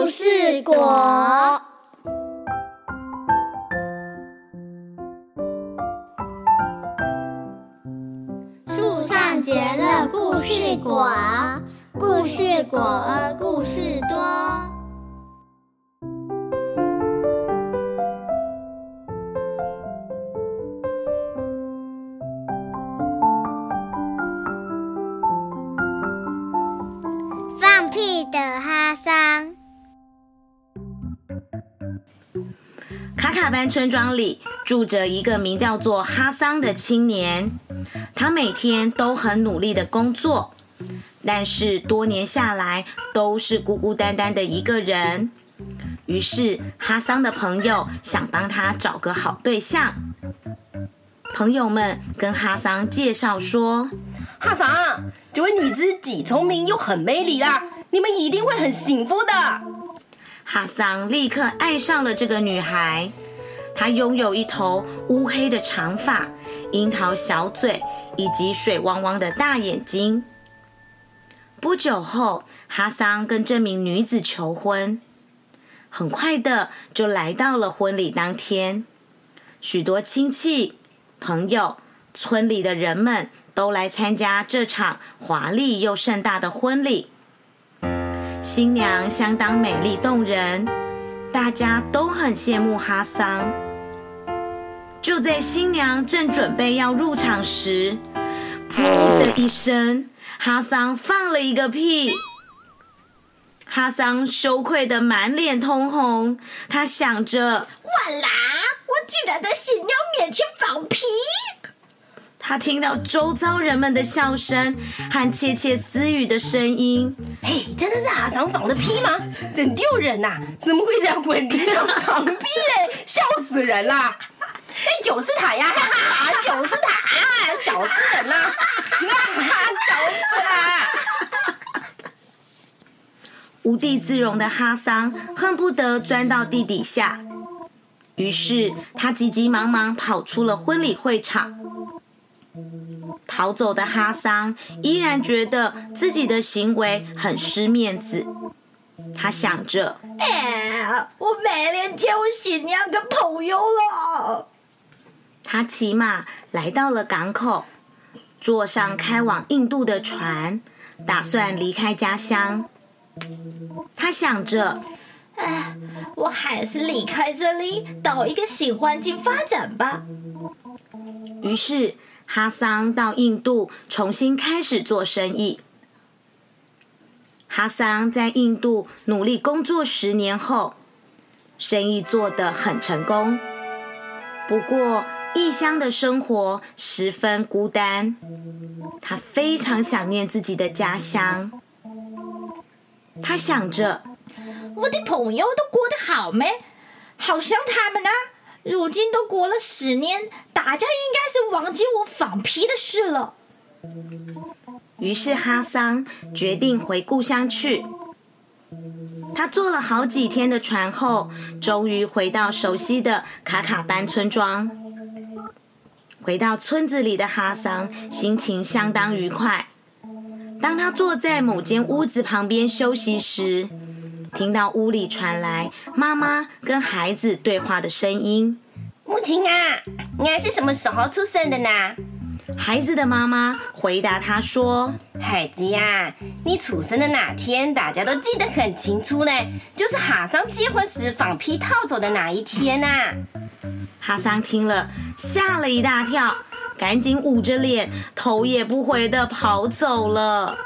故事果。树上结了故事果，故事果，故事多。放屁的哈桑。卡卡班村庄里住着一个名叫做哈桑的青年，他每天都很努力的工作，但是多年下来都是孤孤单单的一个人。于是哈桑的朋友想帮他找个好对象。朋友们跟哈桑介绍说：“哈桑，这位女子既聪明又很美丽啦，你们一定会很幸福的。”哈桑立刻爱上了这个女孩。她拥有一头乌黑的长发、樱桃小嘴以及水汪汪的大眼睛。不久后，哈桑跟这名女子求婚，很快的就来到了婚礼当天。许多亲戚、朋友、村里的人们都来参加这场华丽又盛大的婚礼。新娘相当美丽动人，大家都很羡慕哈桑。就在新娘正准备要入场时，噗的一声，哈桑放了一个屁。哈桑羞愧的满脸通红，他想着：完啦，我居然在新娘面前放屁！他听到周遭人们的笑声和窃窃私语的声音。嘿，真的是哈桑放的屁吗？真丢人呐！怎么会在婚礼上放屁嘞？笑死人啦！哎，就是他呀！哈哈，就是他，笑死人啦！哈，笑死啦！无地自容的哈桑恨不得钻到地底下，于是他急急忙忙跑出了婚礼会场。逃走的哈桑依然觉得自己的行为很失面子，他想着：“哎，我没脸见我新娘跟朋友了。”他骑马来到了港口，坐上开往印度的船，打算离开家乡。他想着：“哎，我还是离开这里，到一个新环境发展吧。”于是。哈桑到印度重新开始做生意。哈桑在印度努力工作十年后，生意做得很成功。不过，异乡的生活十分孤单，他非常想念自己的家乡。他想着：“我的朋友都过得好没？好像他们啊！如今都过了十年。”大家应该是忘记我放屁的事了。于是哈桑决定回故乡去。他坐了好几天的船后，终于回到熟悉的卡卡班村庄。回到村子里的哈桑心情相当愉快。当他坐在某间屋子旁边休息时，听到屋里传来妈妈跟孩子对话的声音。母亲啊，俺是什么时候出生的呢？孩子的妈妈回答他说：“孩子呀，你出生的那天，大家都记得很清楚呢，就是哈桑结婚时放屁逃走的那一天呐。”哈桑听了，吓了一大跳，赶紧捂着脸，头也不回的跑走了。